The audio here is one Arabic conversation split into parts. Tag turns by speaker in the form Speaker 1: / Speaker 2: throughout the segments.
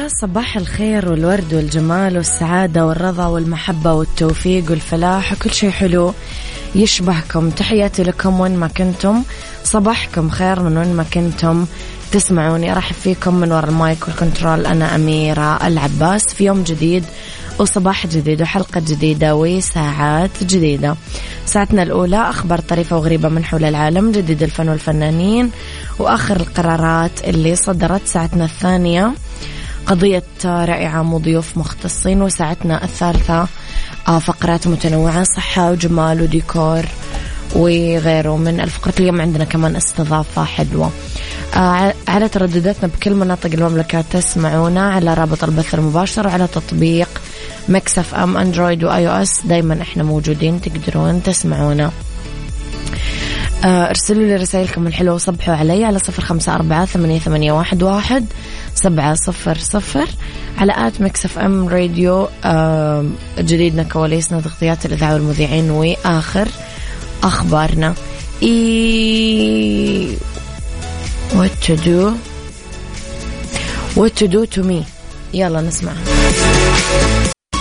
Speaker 1: يا صباح الخير والورد والجمال والسعادة والرضا والمحبة والتوفيق والفلاح وكل شيء حلو يشبهكم. تحياتي لكم وين ما كنتم. صباحكم خير من وين ما كنتم. تسمعوني أرحب فيكم من وراء ال mic وال control. أنا أميرة العباس في يوم جديد وصباح جديد وحلقة جديدة وساعات جديدة. ساعتنا الأولى أخبار طريفة وغريبة من حول العالم جديد الفن والفنانين وآخر القرارات اللي صدرت ساعتنا الثانية. قضية رائعة وضيوف مختصين وساعتنا الثالثة. آه، فقرات متنوعة صحة وجمال وديكور وغيره. من الفقرة اليوم عندنا كمان استضافة حلوة. آه، على تردداتنا بكل مناطق المملكة تسمعونا على رابط البث المباشر وعلى تطبيق Mix FM Android و iOS. دايما إحنا موجودين تقدرون تسمعونا. ارسلوا لي رسائلكم الحلوة وصبحوا علي على صفر خمسة أربعة ثمانية, ثمانية واحد, واحد سبعة صفر صفر على at Mix FM Radio آه، جديدنا كواليسنا تغطيات الإذاعة والمذيعين وآخر أخبارنا. إي what to do? what to do to me يلا نسمع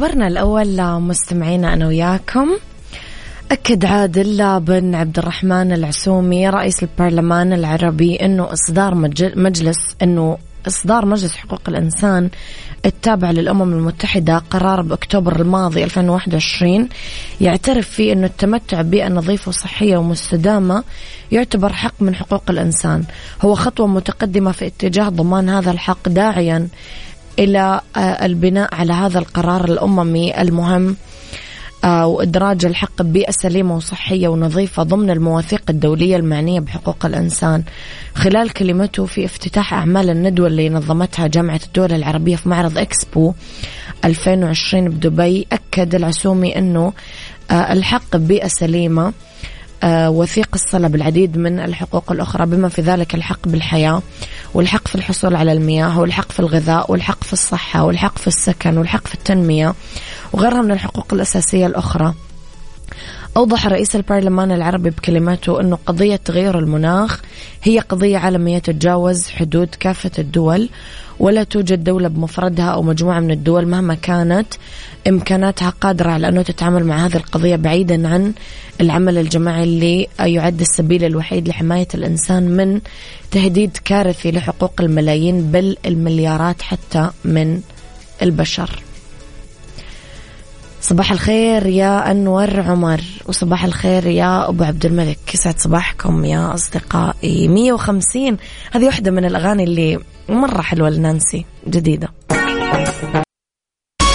Speaker 1: لخبرنا الأول مستمعينا أنا وياكم. أكد عادل بن عبد الرحمن العسومي رئيس البرلمان العربي أنه إصدار مجلس أنه إصدار مجلس حقوق الإنسان التابع للأمم المتحدة قرار بأكتوبر الماضي 2021 يعترف فيه أنه التمتع ببيئة نظيفة وصحية ومستدامة يعتبر حق من حقوق الإنسان. هو خطوة متقدمة في اتجاه ضمان هذا الحق داعيا إلى آه، البناء على هذا القرار الأممي المهم آه، وإدراج الحق ببيئة سليمة وصحية ونظيفة ضمن المواثيق الدولية المعنية بحقوق الإنسان. خلال كلمته في افتتاح أعمال الندوة اللي نظمتها جامعة الدول العربية في معرض إكسبو 2020 بدبي أكد العسومي أنه آه، الحق ببيئة سليمة آه، وثيق الصلة بالعديد من الحقوق الأخرى بما في ذلك الحق بالحياة والحق في الحصول على المياه والحق في الغذاء والحق في الصحة والحق في السكن والحق في التنمية وغيرها من الحقوق الأساسية الأخرى. أوضح رئيس البرلمان العربي بكلماته أنه قضية تغير المناخ هي قضية عالمية تتجاوز حدود كافة الدول ولا توجد دولة بمفردها أو مجموعة من الدول مهما كانت إمكاناتها قادرة على أنه تتعامل مع هذه القضية بعيدا عن العمل الجماعي اللي يعد السبيل الوحيد لحماية الإنسان من تهديد كارثي لحقوق الملايين بل المليارات حتى من البشر. صباح الخير يا أنور عمر وصباح الخير يا أبو عبد الملك. يسعد صباحكم يا أصدقائي. 150 هذه واحدة من الأغاني اللي مرة حلوة لنانسي جديدة.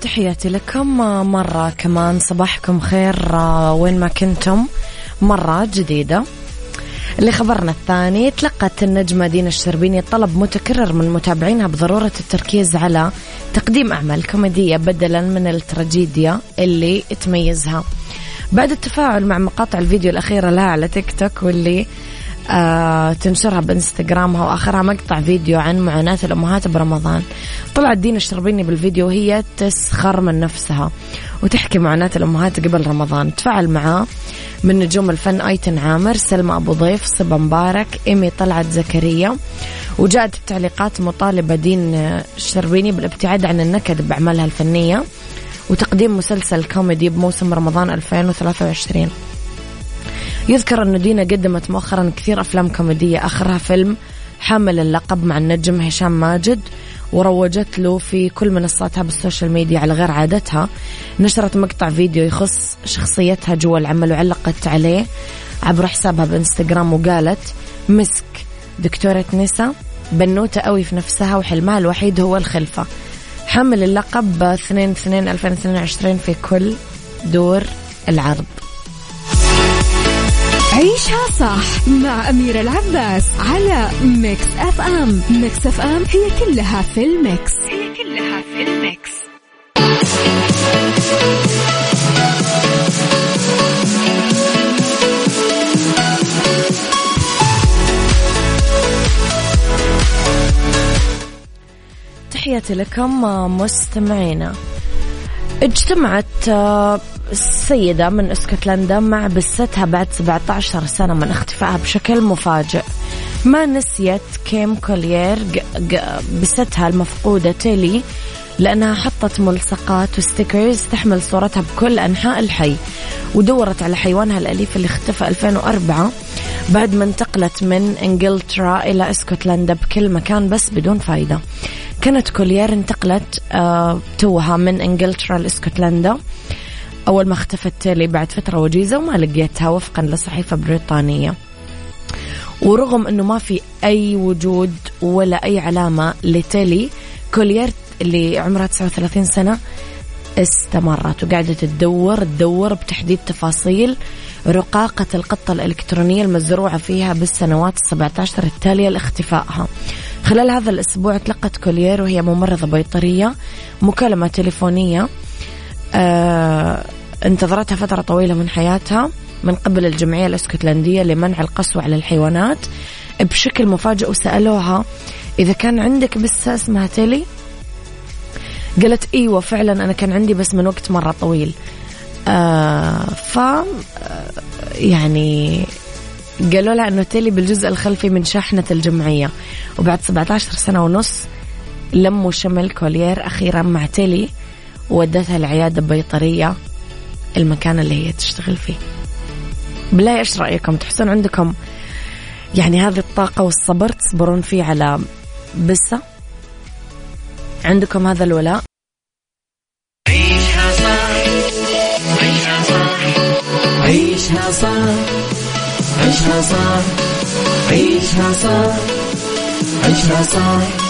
Speaker 1: تحياتي لكم مرة كمان صباحكم خير وين ما كنتم مرة جديدة. اللي خبرنا الثاني تلقت النجمة دينا الشربيني طلب متكرر من متابعينها بضرورة التركيز على تقديم أعمال كوميدية بدلا من التراجيديا اللي تميزها. بعد التفاعل مع مقاطع الفيديو الأخيرة لها على تيك توك واللي آه تنشرها بانستغرامها واخرها مقطع فيديو عن معاناة الأمهات برمضان. طلعت دينا الشربيني بالفيديو وهي تسخر من نفسها وتحكي معاناة الأمهات قبل رمضان. تفاعل معاه من نجوم الفن أيتن عامر سلمى أبو ضيف صبا مبارك إيمي طلعت زكريا وجاءت التعليقات مطالبة دين الشربيني بالابتعاد عن النكد بأعمالها الفنية وتقديم مسلسل كوميدي بموسم رمضان 2023 يذكر أن دينا قدمت مؤخرا كثير أفلام كوميدية. آخرها فيلم حامل اللقب مع النجم هشام ماجد وروجت له في كل منصاتها بالسوشيال ميديا على غير عادتها. نشرت مقطع فيديو يخص شخصيتها جوا العمل وعلقت عليه عبر حسابها بإنستغرام وقالت مسك دكتورة نسا بنوتة قوي في نفسها وحلمها الوحيد هو الخلفة. حمل اللقب 2 2 2022 في كل دور العرض.
Speaker 2: عيشها صح مع أميرة العباس على Mix FM. Mix FM هي كلها في ال mix. هي كلها في ال mix.
Speaker 1: تحياتي لكم مستمعينا. اجتمعت السيدة من اسكتلندا مع بستها بعد 17 سنة من اختفائها بشكل مفاجئ. ما نسيت كيم كوليير بستها المفقودة تيلي لأنها حطت ملصقات و stickers تحمل صورتها بكل أنحاء الحي ودورت على حيوانها الأليف اللي اختفى 2004 بعد ما انتقلت من إنجلترا إلى اسكتلندا بكل مكان بس بدون فايدة. كانت كوليير انتقلت آه توها من إنجلترا لإسكتلندا. أول ما اختفت تيلي بعد فترة وجيزة وما لقيتها وفقا لصحيفة بريطانية. ورغم أنه ما في أي وجود ولا أي علامة لتيلي كولير اللي عمرها 39 سنة استمرت وقاعدة تدور تدور بتحديد تفاصيل رقاقة القطة الإلكترونية المزروعة فيها بالسنوات السبعة عشر التالية لاختفائها. خلال هذا الأسبوع تلقت كولير وهي ممرضة بيطرية مكالمة تليفونية انتظرتها فترة طويلة من حياتها من قبل الجمعية الإسكتلندية لمنع القسوة على الحيوانات. بشكل مفاجئ وسألوها إذا كان عندك بسة اسمها تيلي؟ قالت إيوه فعلا أنا كان عندي بس من وقت مرة طويل. آه ف آه، يعني قالوا لها إنه تيلي بالجزء الخلفي من شاحنة الجمعية. وبعد 17 سنة ونص لموا شمل كولير أخيرا مع تيلي. وودتها العيادة بيطريه المكان اللي هي تشتغل فيه. بالله إيش رأيكم؟ تحسون عندكم يعني هذه الطاقة والصبر تصبرون فيه على بسة؟ عندكم هذا الولاء؟
Speaker 3: عيشها صح عيشها صح عيشها صح عيشها صح عيشها صح عيشها صح.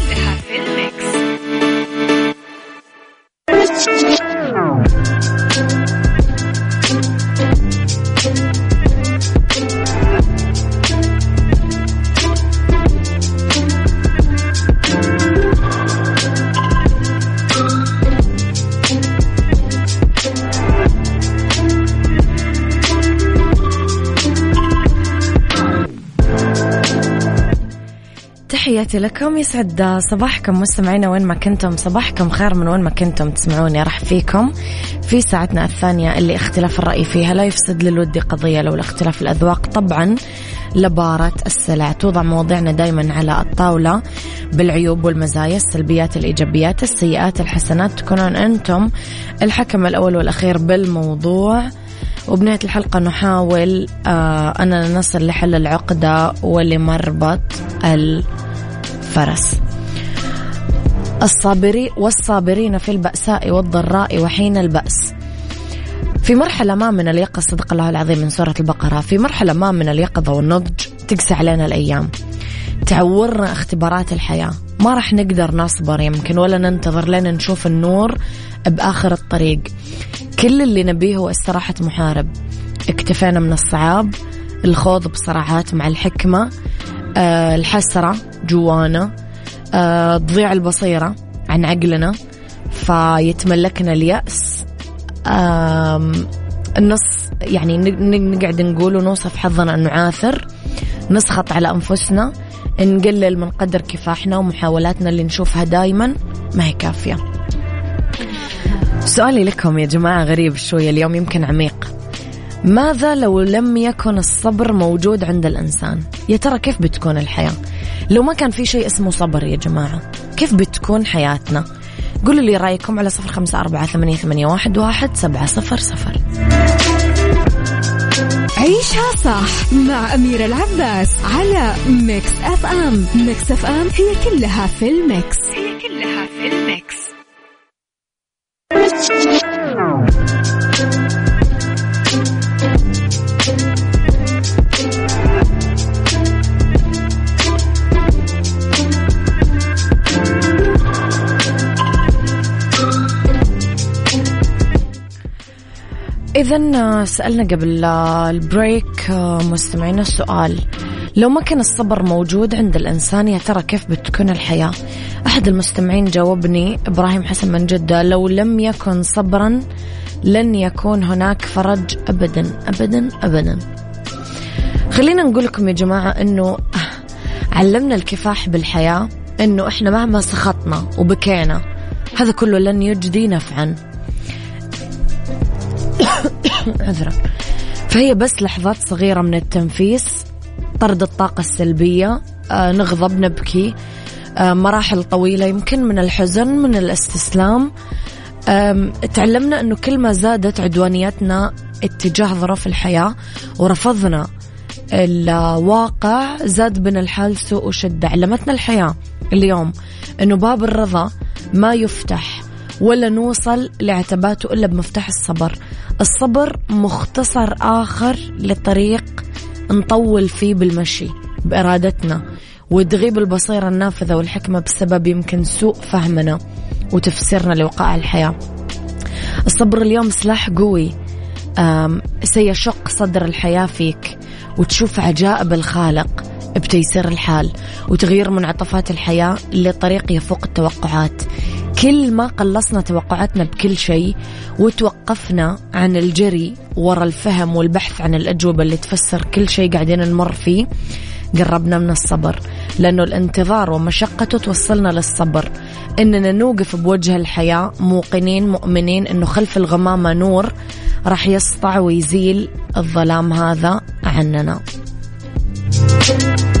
Speaker 1: تحياتي لكم. يسعد صباحكم مستمعينا وين ما كنتم. صباحكم خير من وين ما كنتم تسمعوني. راح فيكم في ساعتنا الثانية اللي اختلاف الرأي فيها لا يفسد للود قضية لو الاختلاف الأذواق. طبعا لبارة السلع توضع مواضيعنا دايما على الطاولة بالعيوب والمزايا السلبيات الإيجابيات السيئات الحسنات. تكونون أنتم الحكم الأول والأخير بالموضوع. وبنهاية الحلقة نحاول آه أننا نصل لحل العقدة ولمربط الفرس الصابرين والصابرين في البأساء والضراء وحين البأس. في مرحلة ما من اليقظة صدق الله العظيم من سورة البقرة. في مرحلة ما من اليقظة والنضج تقسى علينا الأيام. تعورنا اختبارات الحياة. ما راح نقدر نصبر يمكن ولا ننتظر لين نشوف النور بآخر الطريق. كل اللي نبيه هو استراحة محارب. اكتفينا من الصعاب الخوض بصراعات مع الحكمة الحسرة جوانا تضيع البصيرة عن عقلنا فيتملكنا اليأس. النص يعني نقعد نقول ونوصف حظنا أن نعاثر نسخط على أنفسنا نقلل من قدر كفاحنا ومحاولاتنا اللي نشوفها دايما. ما هي كافية. سؤالي لكم يا جماعة غريب شوية. اليوم يمكن عميق. ماذا لو لم يكن الصبر موجود عند الإنسان؟ يا ترى كيف بتكون الحياة؟ لو ما كان في شيء اسمه صبر يا جماعة كيف بتكون حياتنا؟ قولوا لي رأيكم على صفر خمسة أربعة ثمانية, ثمانية واحد, واحد سبعة صفر صفر.
Speaker 2: عيشها صح مع أميرة العباس على Mix FM. Mix FM هي كلها في ال mix. هي كلها في ال mix.
Speaker 1: إذا سألنا قبل البريك مستمعينا السؤال لو ما كان الصبر موجود عند الإنسان يا ترى كيف بتكون الحياة؟ أحد المستمعين جاوبني إبراهيم حسن من جدة لو لم يكن صبرا لن يكون هناك فرج أبدا أبدا أبدا. خلينا نقول لكم يا جماعة أنه علمنا الكفاح بالحياة أنه إحنا مهما سخطنا وبكينا هذا كله لن يجدي نفعا. عذرا. فهي بس لحظات صغيرة من التنفيس طرد الطاقة السلبية. آه نغضب نبكي. آه مراحل طويلة يمكن من الحزن من الاستسلام. تعلمنا أنه كل ما زادت عدوانيتنا اتجاه ظروف الحياة ورفضنا الواقع زاد بنا الحال سوء وشدة. علمتنا الحياة اليوم أنه باب الرضا ما يفتح ولا نوصل لعتباته إلا بمفتاح الصبر. الصبر مختصر آخر لطريق نطول فيه بالمشي بإرادتنا وتغيب البصيرة النافذة والحكمة بسبب يمكن سوء فهمنا وتفسيرنا لوقائع الحياة. الصبر اليوم سلاح قوي سيشق صدر الحياة فيك وتشوف عجائب الخالق بتيسير الحال وتغيير منعطفات الحياة لطريق يفوق التوقعات. كل ما قلصنا توقعاتنا بكل شيء وتوقفنا عن الجري ورا الفهم والبحث عن الأجوبة اللي تفسر كل شيء قاعدين نمر فيه قربنا من الصبر. لأنه الانتظار ومشقته توصلنا للصبر. إننا نوقف بوجه الحياة موقنين مؤمنين إنه خلف الغمامة نور راح يسطع ويزيل الظلام هذا عننا.
Speaker 3: عيشها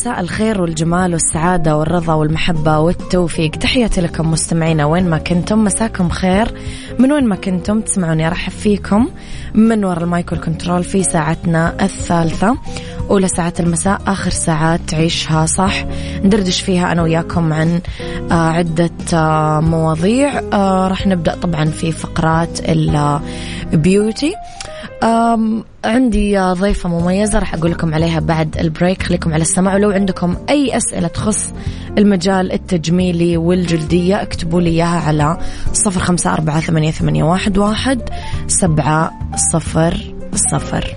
Speaker 1: مساء الخير والجمال والسعادة والرضا والمحبة والتوفيق. تحياتي لكم مستمعينا وين ما كنتم. مساكم خير. من وين ما كنتم تسمعوني أرحب فيكم من وراء ال mic وال control في ساعتنا الثالثة. أولى ساعات المساء آخر ساعات تعيشها صح. ندردش فيها أنا وياكم عن آه، عدة آه، مواضيع. آه، راح نبدأ طبعا في فقرات ال beauty عندي ضيفة مميزة راح أقول لكم عليها بعد البريك. خليكم على السماع. ولو عندكم أي أسئلة تخص المجال التجميلي والجلدية اكتبوا لي إياها على صفر خمسة أربعة ثمانية, واحد سبعة صفر صفر.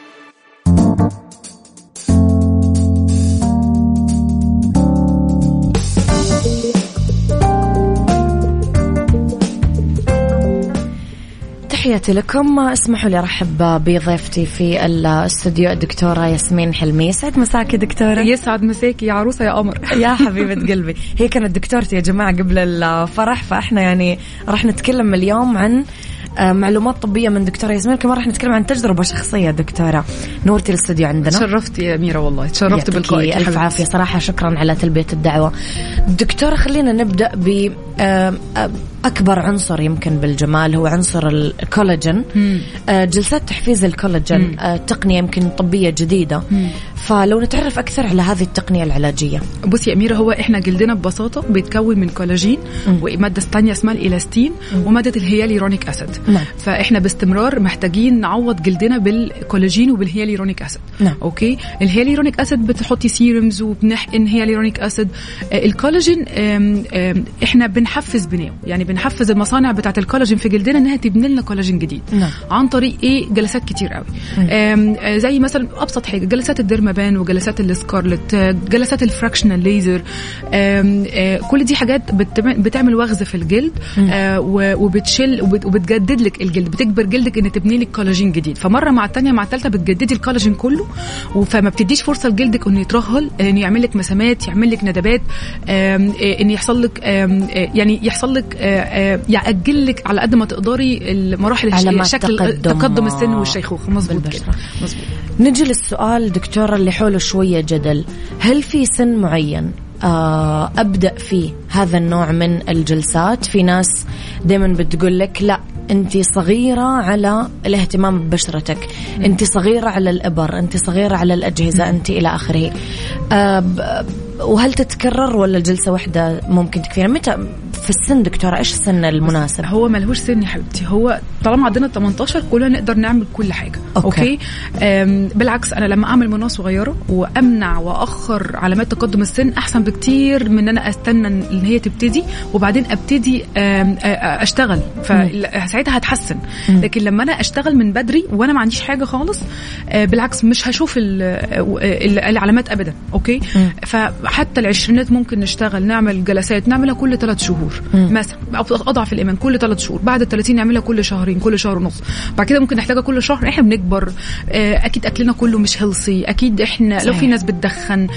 Speaker 1: تحياتي لكم. اسمحوا لي أرحب بضيفتي في الاستوديو الدكتورة ياسمين حلمي. يسعد مساك دكتورة.
Speaker 4: يسعد مساك يا عروسة يا قمر.
Speaker 1: يا حبيبة قلبي. هي كانت دكتورتي يا جماعة قبل الفرح فإحنا يعني راح نتكلم اليوم عن معلومات طبية من دكتورة ياسمين. كمان راح نتكلم عن تجربة شخصية دكتورة. نورتي الاستوديو عندنا.
Speaker 4: تشرفتي يا أميرة والله. تشرفت
Speaker 1: باللقاء ألف عافية. صراحة شكرا على تلبية الدعوة. دكتورة خلينا نبدأ ب آه، آه، أكبر عنصر يمكن بالجمال. هو عنصر الكولاجين. جلسات تحفيز الكولاجين. تقنية يمكن طبية جديدة. فلو نتعرف أكثر على هذه التقنية العلاجية.
Speaker 4: بصي يا أميرة هو إحنا جلدنا ببساطة بيتكون من كولاجين ومادة ثانية اسمها الإلاستين ومادة ال hyaluronic acid. نعم. فإحنا باستمرار محتاجين نعوض جلدنا بالكولاجين وبال hyaluronic acid. نعم. okay؟ ال hyaluronic acid بتحطي serums وبنحقن hyaluronic acid. آه، الكولاجين آم آم إحنا بنحفز بناءه يعني بنحفز المصانع بتاعه الكولاجين في جلدنا إنها تبني لنا كولاجين جديد. نعم. عن طريق إيه؟ جلسات كتير قوي. آه، زي مثلا أبسط حاجة جلسات ال dermapen وجلسات ال Scarlet آه، جلسات ال fractional laser كل دي حاجات بتعمل وخز في الجلد وبتشل وبتجدد لك الجلد بتجبر جلدك إن تبني لك كولاجين جديد. فمرة مع الثانية مع الثالثه بتجددي الكولاجين كله فما بتديش فرصة لجلدك إنه يترهل إنه يعمل لك مسامات يعمل لك ندبات إن يحصل لك يعني يحصل لك يأجل لك على قد ما تقدري المراحل
Speaker 1: الشكل
Speaker 4: تقدم السن والشيخوخة. مظبوط
Speaker 1: مظبوط نجي للسؤال دكتوره اللي حوله شوية جدل. هل في سن معين؟ آه، أبدأ فيه هذا النوع من الجلسات. في ناس دائما بتقول لك لا انت صغيرة على الاهتمام ببشرتك. انت صغيرة على الإبر انت صغيرة على الأجهزة انت إلى آخره. آه، وهل تتكرر ولا جلسه واحدة ممكن تكفينا؟ متى في السن دكتورة؟ إيش السن المناسب؟
Speaker 4: هو ملهوش سن يا حبيبتي. هو طالما عندنا 18 كلنا نقدر نعمل كل حاجة. okay, okay؟ بالعكس أنا لما أعمل من وأنا لسه صغيرة وأمنع وأأخر علامات تقدم السن أحسن بكتير من إن أنا أستنى إن هي تبتدي وبعدين أبتدي أشتغل. فساعتها هتحسن. لكن لما أنا أشتغل من بدري وأنا ما عنديش حاجة خالص بالعكس مش هشوف العلامات ابدا. okay؟ فحتى العشرينات ممكن نشتغل نعمل جلسات نعملها كل ثلاث شهور. مثلا اضعف الإيمان كل ثلاث شهور بعد ال 30 نعملها كل شهرين كل شهر ونص. بعد كده ممكن نحتاجها كل شهر إحنا بنكبر أكيد أكلنا كله مش healthy أكيد إحنا صحيح. لو في ناس بتدخن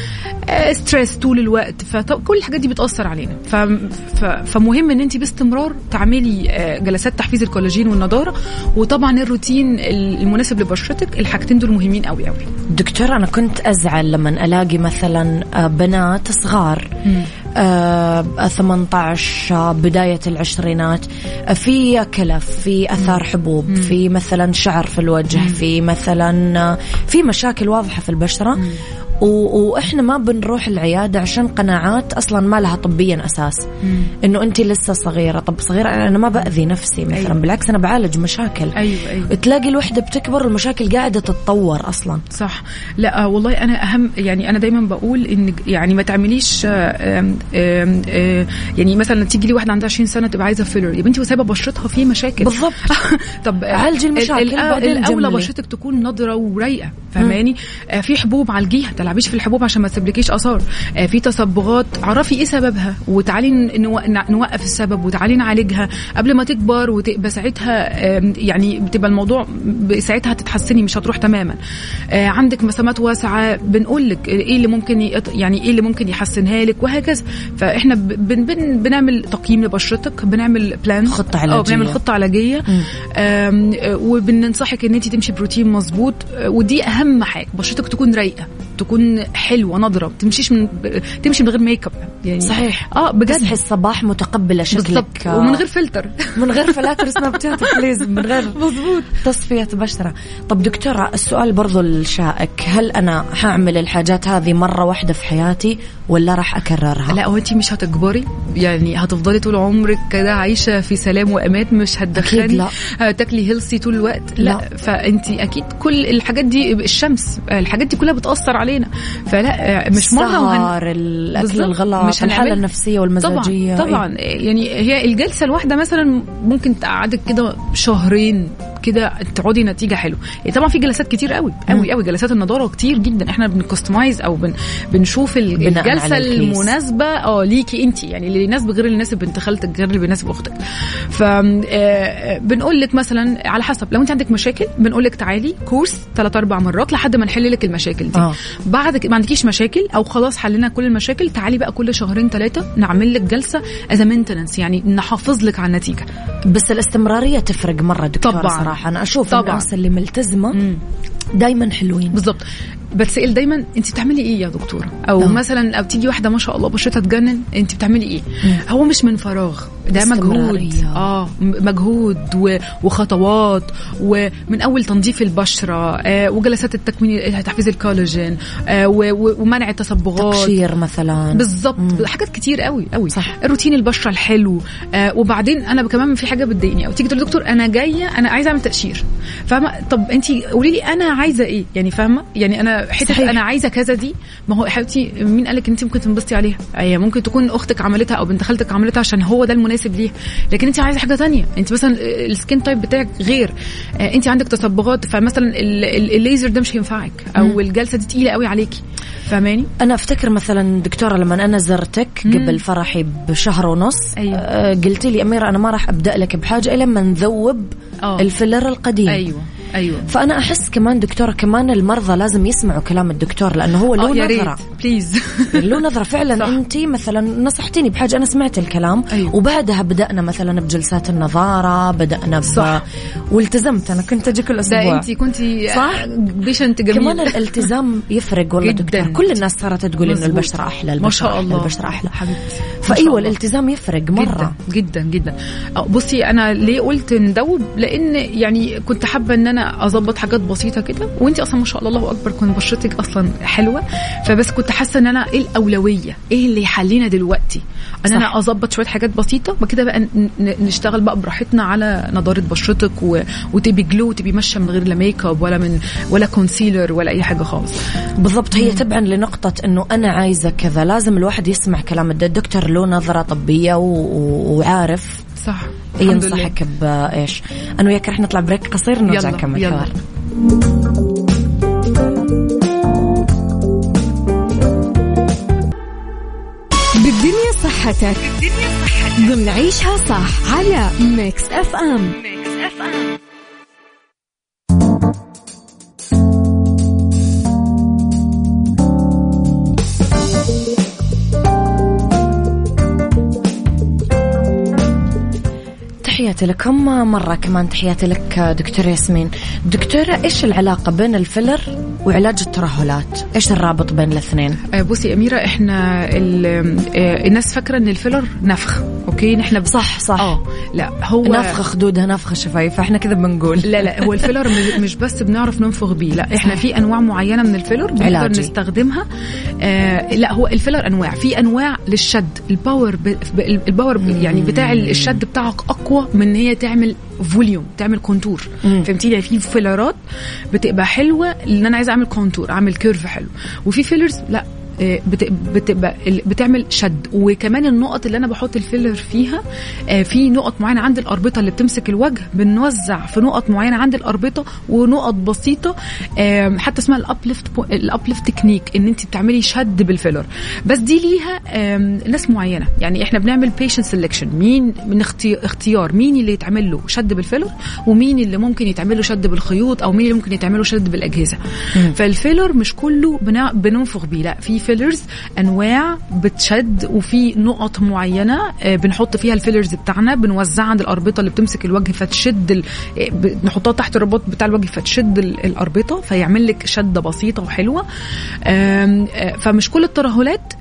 Speaker 4: stress طول الوقت. فكل الحاجات دي بتأثر علينا. فمهم إن انت باستمرار تعملي جلسات تحفيز الكولاجين والنضارة. وطبعا الروتين المناسب لبشرتك الحاجتين دول مهمين قوي قوي
Speaker 1: دكتور أنا كنت أزعل لما ألاقي مثلا بنات صغار آه 18 بداية العشرينات في كلف في أثار حبوب مم. في مثلا شعر في الوجه مم. في مثلا في مشاكل واضحة في البشرة مم. وإحنا ما بنروح العيادة عشان قناعات أصلا ما لها طبيا أساس. إنه انت لسه صغيرة. طب صغيرة أنا ما بأذي نفسي مثلا أيوة. بالعكس أنا بعالج مشاكل.
Speaker 4: أيوه أيوه.
Speaker 1: تلاقي الوحدة بتكبر والمشاكل قاعدة تتطور أصلا.
Speaker 4: صح. لا آه، والله أنا أهم يعني أنا دايما بقول إن يعني ما تعمليش آم آم آم يعني مثلا تيجي لي واحدة عندها 20 سنة تبقى عايزة فيلر يا بنتي وسايبه بشرتها في مشاكل.
Speaker 1: بالضبط.
Speaker 4: طب
Speaker 1: عالجي المشاكل
Speaker 4: الاولى بشرتك تكون نضره ورايقة فاهماني؟ آه في حبوب عالجيها تلعبيش في الحبوب عشان ما تسيبلكيش آثار. آه في تصبغات. عرفي إيه سببها وتعالي نو- نوقف السبب وتعالي نعالجها. قبل ما تكبر وتبقى ساعتها آم، يعني بتبقى الموضوع ساعتها تتحسني مش هتروح تماما. آه عندك مسامات واسعة بنقول لك إيه اللي ممكن يعني إيه اللي ممكن يحسنها لك وهكذا. فإحنا بن بن بنعمل تقييم لبشرتك بنعمل بلان
Speaker 1: خطة
Speaker 4: آه
Speaker 1: علاجية.
Speaker 4: بنعمل
Speaker 1: خطة
Speaker 4: علاجية. آه، وبننصحك إن انت تمشي بروتين مظبوط آه، ودي أهم حاجة بشرتك تكون رايقة تكون حلوة نضره تمشيش من تمشي من غير ميك اب يعني
Speaker 1: صحيح.
Speaker 4: آه بجد.
Speaker 1: تصحي الصباح متقبلة شكلك.
Speaker 4: بالضبط.
Speaker 1: آه،
Speaker 4: ومن غير فلتر
Speaker 1: من غير فلاتر Snapchat please من غير مضبوط تصفية بشرة. طب دكتورة السؤال برضو الشائك هل أنا هعمل الحاجات هذه مرة واحدة في حياتي ولا راح أكررها؟
Speaker 4: لا هو انت مش هتكبري؟ يعني هتفضلي طول عمرك كده عايشة في سلام وأمان مش هتدخلي
Speaker 1: أكيد لا.
Speaker 4: هتاكلي healthy طول الوقت؟ لا,
Speaker 1: لا.
Speaker 4: لا. فانت أكيد كل الحاجات دي الشمس الحاجات دي كلها بتأثر علينا. فلا مش مرة وهن... بالظبط.
Speaker 1: الغلط
Speaker 4: مش
Speaker 1: الحالة
Speaker 4: هنعمل-
Speaker 1: النفسية والمزاجية
Speaker 4: طبعا طبعا يعني هي الجلسة الواحدة مثلا ممكن تقعدك كده شهرين كده تقعدي نتيجة حلوة. يعني طبعا في جلسات كتير قوي قوي قوي. جلسات النضارة كتير جدا. إحنا بنكستمايز أو بن بنشوف
Speaker 1: الجلسة.
Speaker 4: المناسبة آه ليكي انت. يعني اللي يناسب غير اللي يناسب بنت خالتك غير اللي بيناسب أختك. ف آه، بنقول لك مثلا على حسب. لو أنت عندك مشاكل بنقول لك تعالي كورس ثلاث أربع مرات لحد ما نحل لك المشاكل دي.
Speaker 1: آه.
Speaker 4: بعد ما عندكيش مشاكل أو خلاص حلينا كل المشاكل تعالي بقى كل شهرين ثلاثة نعمل لك جلسة as maintenance يعني نحافظ لك على النتيجة.
Speaker 1: بس الاستمرارية تفرق مرة دكتورة
Speaker 4: طبعاً.
Speaker 1: صراحة أنا أشوف
Speaker 4: طبعاً.
Speaker 1: الناس اللي ملتزمة
Speaker 4: مم.
Speaker 1: دايما حلوين
Speaker 4: بالظبط بتسال دايما انت بتعملي إيه يا دكتورة؟ أو
Speaker 1: آه.
Speaker 4: مثلا أو تيجي واحدة ما شاء الله بشرتها تجنن انت بتعملي إيه؟ هو مش من فراغ ده مجهود. آه مجهود و- وخطوات ومن أول تنظيف البشرة آه وجلسات التكوين تحفيز الكولاجين آه و- و- ومنع التصبغات.
Speaker 1: تقشير مثلا.
Speaker 4: بالظبط. حاجات كتير قوي قوي.
Speaker 1: صح.
Speaker 4: روتين البشرة الحلو آه وبعدين أنا كمان في حاجة بتضايقني أو تيجي تقول دكتور أنا جاية أنا عايزة أعمل تقشير. فاهمة؟ طب انت قولي لي أنا عايزة إيه؟ يعني فاهمة؟ يعني أنا حتة
Speaker 1: صحيح.
Speaker 4: أنا عايزة كذا دي. ما هو حبيبتي مين قال لك انت ممكن تنبسطي عليها؟ هي ممكن تكون أختك عملتها أو بنت خالتك عملتها عشان هو ده المناسب ليها. لكن انت عايزة حاجة تانية. انت مثلا ال skin type بتاعك غير. آه، انت عندك تصبغات فمثلا ال- ال- الليزر ده مش هينفعك. أو الجلسة دي تقيلة قوي عليكي. فاهماني؟
Speaker 1: أنا أفتكر مثلا دكتورة لما أنا زرتك قبل فرحي بشهر ونص
Speaker 4: أيوة.
Speaker 1: آه، قلتي لي أميرة أنا ما راح أبدأ لك بحاجة إلا لما نذوب
Speaker 4: آه.
Speaker 1: ال filler القديم.
Speaker 4: أيوه. أيوه
Speaker 1: فأنا أحس كمان دكتورة كمان المرضى لازم يسمعوا كلام الدكتور لأنه هو له نظرة
Speaker 4: please
Speaker 1: له نظرة فعلا. انت مثلا نصحتيني بحاجة أنا سمعت الكلام
Speaker 4: أيوة.
Speaker 1: وبعدها بدأنا مثلا بجلسات النضارة بدأنا ب...
Speaker 4: صح.
Speaker 1: والتزمت أنا كنت أجي كل أسبوع
Speaker 4: انت كنتي
Speaker 1: صح؟
Speaker 4: بيشنت جميل
Speaker 1: كمان الالتزام يفرق والله. دكتور كل الناس صارت تقول
Speaker 4: إنه.
Speaker 1: البشرة أحلى البشرة
Speaker 4: ما شاء الله
Speaker 1: البشرة أحلى
Speaker 4: حبيبتي
Speaker 1: فايوه. الالتزام يفرق مرة.
Speaker 4: جدا جدا جدا. أه، بصي أنا ليه قلت ندوب؟ لأن يعني كنت حابة إن أنا أظبط حاجات بسيطة كده وانت أصلا ما شاء الله الله أكبر كنت بشرتك أصلا حلوة. فبس كنت حاسة إن أنا إيه الأولوية؟ إيه اللي يحلينا دلوقتي؟ إن
Speaker 1: صح.
Speaker 4: أنا أظبط شوية حاجات بسيطة وبعد كده بقى نشتغل بقى براحتنا على نضارة بشرتك و... وتبقي glow وتبقي ماشيه من غير لا ميك اب ولا من ولا concealer ولا أي حاجة خالص.
Speaker 1: بالضبط هي تبعا لنقطة إنه أنا عايزة كذا لازم الواحد يسمع كلام الد- الدكتور له نظرة طبية و... و- وعارف
Speaker 4: صح.
Speaker 1: ينصحك بإيش. أنا وياك رح نطلع break قصير نرجع نكمل. حوارنا
Speaker 2: بالدنيا صحتك. ضمن عيشها صح على Mix FM
Speaker 1: تحياتي لكم مرة كمان تحياتي لك دكتور ياسمين. دكتورة إيش العلاقة بين ال filler وعلاج الترهلات؟ إيش الرابط بين الاثنين؟
Speaker 4: يا أميرة إحنا ال- آه، الناس فاكرة إن الفيلر نفخ. أوكي؟ إحنا بس
Speaker 1: صح
Speaker 4: آه. لا هو
Speaker 1: نفخة خدودها نفخة شفايف إحنا كذا بنقول.
Speaker 4: لا لا هو الفيلر مش- بس بنعرف ننفخ بيه لا إحنا في أنواع معينة من الفيلر بنقدر. نستخدمها. آه لا هو الفيلر أنواع. في أنواع للشد. ال power ب... ال power ب- يعني بتاع الشد بتاعك أقوى من إن هي تعمل volume تعمل contour
Speaker 1: مم.
Speaker 4: فهمتي يعني في فيلرات بتبقى حلوة لأن أنا عايزة أعمل contour أعمل curve حلو. وفي fillers لا آه، بت- بتعمل شد. وكمان النقط اللي أنا بحط الفيلر فيها آه، في نقط معينة عند الأربطة اللي بتمسك الوجه بنوزع في نقط معينة عند الأربطة ونقط بسيطة حتى اسمها ال uplift ال uplift technique إن انت بتعملي شد بالفيلر. بس دي ليها ناس معينة. يعني إحنا بنعمل patient selection مين من اختي- اختيار مين اللي يتعمل له شد بالفيلر ومين اللي ممكن يتعمل له شد بالخيوط أو مين اللي ممكن يتعمل له شد بالأجهزة. فالفيلر مش كله بننفخ بيه. لا في fillers أنواع بتشد وفي نقط معينة آه، بنحط فيها ال fillers بتاعنا بنوزعها عند الأربطة اللي بتمسك الوجه فتشد ال... آه، نحطها تحت الرباط بتاع الوجه فتشد ال- الأربطة فيعمل لك شدة بسيطة وحلوة. آه، فمش كل الترهلات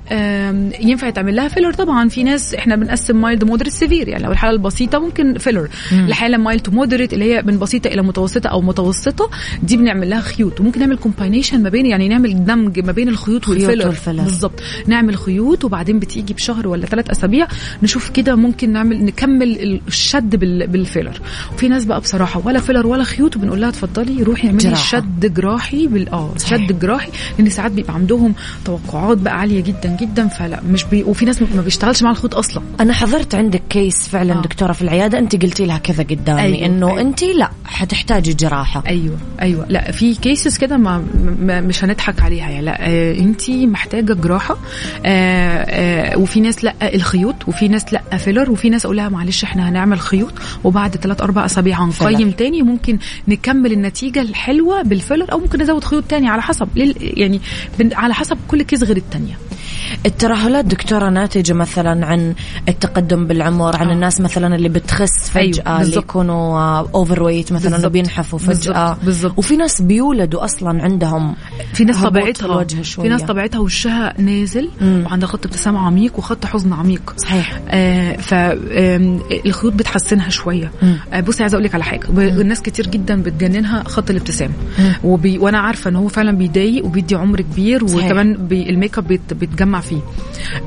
Speaker 4: ينفع يتعمل لها فيلر طبعا في ناس إحنا بنقسم mild moderate severe يعني لو الحالة البسيطة ممكن فيلر الحاله mild to moderate اللي هي من بسيطة إلى متوسطة أو متوسطة دي بنعمل لها خيوط. وممكن نعمل combination ما بين يعني نعمل دمج ما بين الخيوط
Speaker 1: خيوط
Speaker 4: والفيلر
Speaker 1: والفيلر.
Speaker 4: بالظبط نعمل خيوط وبعدين بتيجي بشهر ولا ثلاث أسابيع نشوف كده ممكن نعمل نكمل الشد بال- بالفيلر وفي ناس بقى بصراحة ولا فيلر ولا خيوط وبنقول لها اتفضلي روحي اعملي. شد جراحي بال
Speaker 1: آه.
Speaker 4: شد جراحي لأن ساعات بيبقى عندهم توقعات بقى عالية جدا جدا فلا مش بي وفي ناس ما بيشتغلش مع الخيوط أصلا
Speaker 1: أنا حضرت عندك case فعلا
Speaker 4: آه.
Speaker 1: دكتورة في العيادة أنت قلتي لها كذا قدامي
Speaker 4: أيوة،
Speaker 1: إنه
Speaker 4: أيوة.
Speaker 1: أنت لا حتحتاجي جراحة
Speaker 4: أيوه أيوه لا في cases كده ما, ما مش هنضحك عليها يعني لا آه أنت محتاجة جراحة آه آه وفي ناس لأ الخيوط وفي ناس لأ فيلر وفي ناس أقول لها معلش إحنا هنعمل خيوط وبعد ثلاث أربع أسابيع هنقيم. تاني ممكن نكمل النتيجة الحلوة بالفيلر أو ممكن نزود خيوط تاني على حسب يعني على حسب كل case غير التانية
Speaker 1: الترهلات دكتورة ناتجة مثلا عن التقدم بالعمر عن
Speaker 4: آه.
Speaker 1: الناس مثلا اللي بتخس فجأة
Speaker 4: أيوة،
Speaker 1: اللي. يكونوا overweight مثلا
Speaker 4: بالضبط.
Speaker 1: بينحفوا فجأة
Speaker 4: بالضبط، بالضبط.
Speaker 1: وفي ناس بيولدوا أصلا عندهم
Speaker 4: في ناس طبيعتها
Speaker 1: الوجه شوية.
Speaker 4: في ناس طبيعتها وشها نازل
Speaker 1: مم.
Speaker 4: وعندها خط ابتسامة عميق وخط حزن عميق
Speaker 1: صحيح
Speaker 4: آه فالخيوط بتحسنها
Speaker 1: شوية.
Speaker 4: آه بصي عايزة أقول لك على حاجة الناس كتير جدا بتجننها خط الابتسام
Speaker 1: مم.
Speaker 4: وبي وأنا عارفة إن هو فعلا بيضايق وبيدي عمر كبير. وكمان بي الميك اب بيت بيتجمع فيه.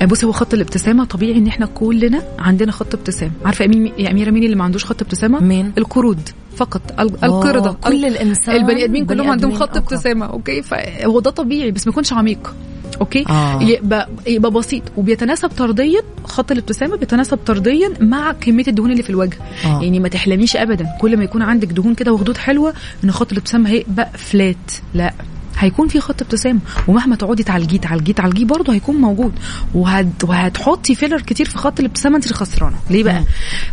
Speaker 4: آه بصي هو خط الابتسامة طبيعي إن إحنا كلنا عندنا خط ابتسام عارفة يا مين يا أميرة مين اللي ما عندوش خط ابتسامة؟
Speaker 1: مين؟
Speaker 4: القرود فقط ال-
Speaker 1: أوه،
Speaker 4: القردة.
Speaker 1: كل الإنسان
Speaker 4: البني
Speaker 1: آدمين
Speaker 4: كلهم عندهم خط
Speaker 1: أوكي.
Speaker 4: ابتسامة أوكي؟ فهو ده طبيعي بس ما يكونش عميق أوكي؟
Speaker 1: آه.
Speaker 4: يبقى يبقى بسيط. وبيتناسب طرديا خط الابتسامة بيتناسب طرديا مع كمية الدهون اللي في الوجه.
Speaker 1: آه.
Speaker 4: يعني ما تحلميش ابدا. كل ما يكون عندك دهون كده وخدود حلوة إن خط الابتسامة هيبقى flat لا. هيكون في خط ابتسامة. ومهما تقعدي تعالجيه تعالجيه تعالجيه برضه هيكون موجود. وهت... وهتحطي فيلر كتير في خط الابتسامة انت خسرانة. ليه بقى.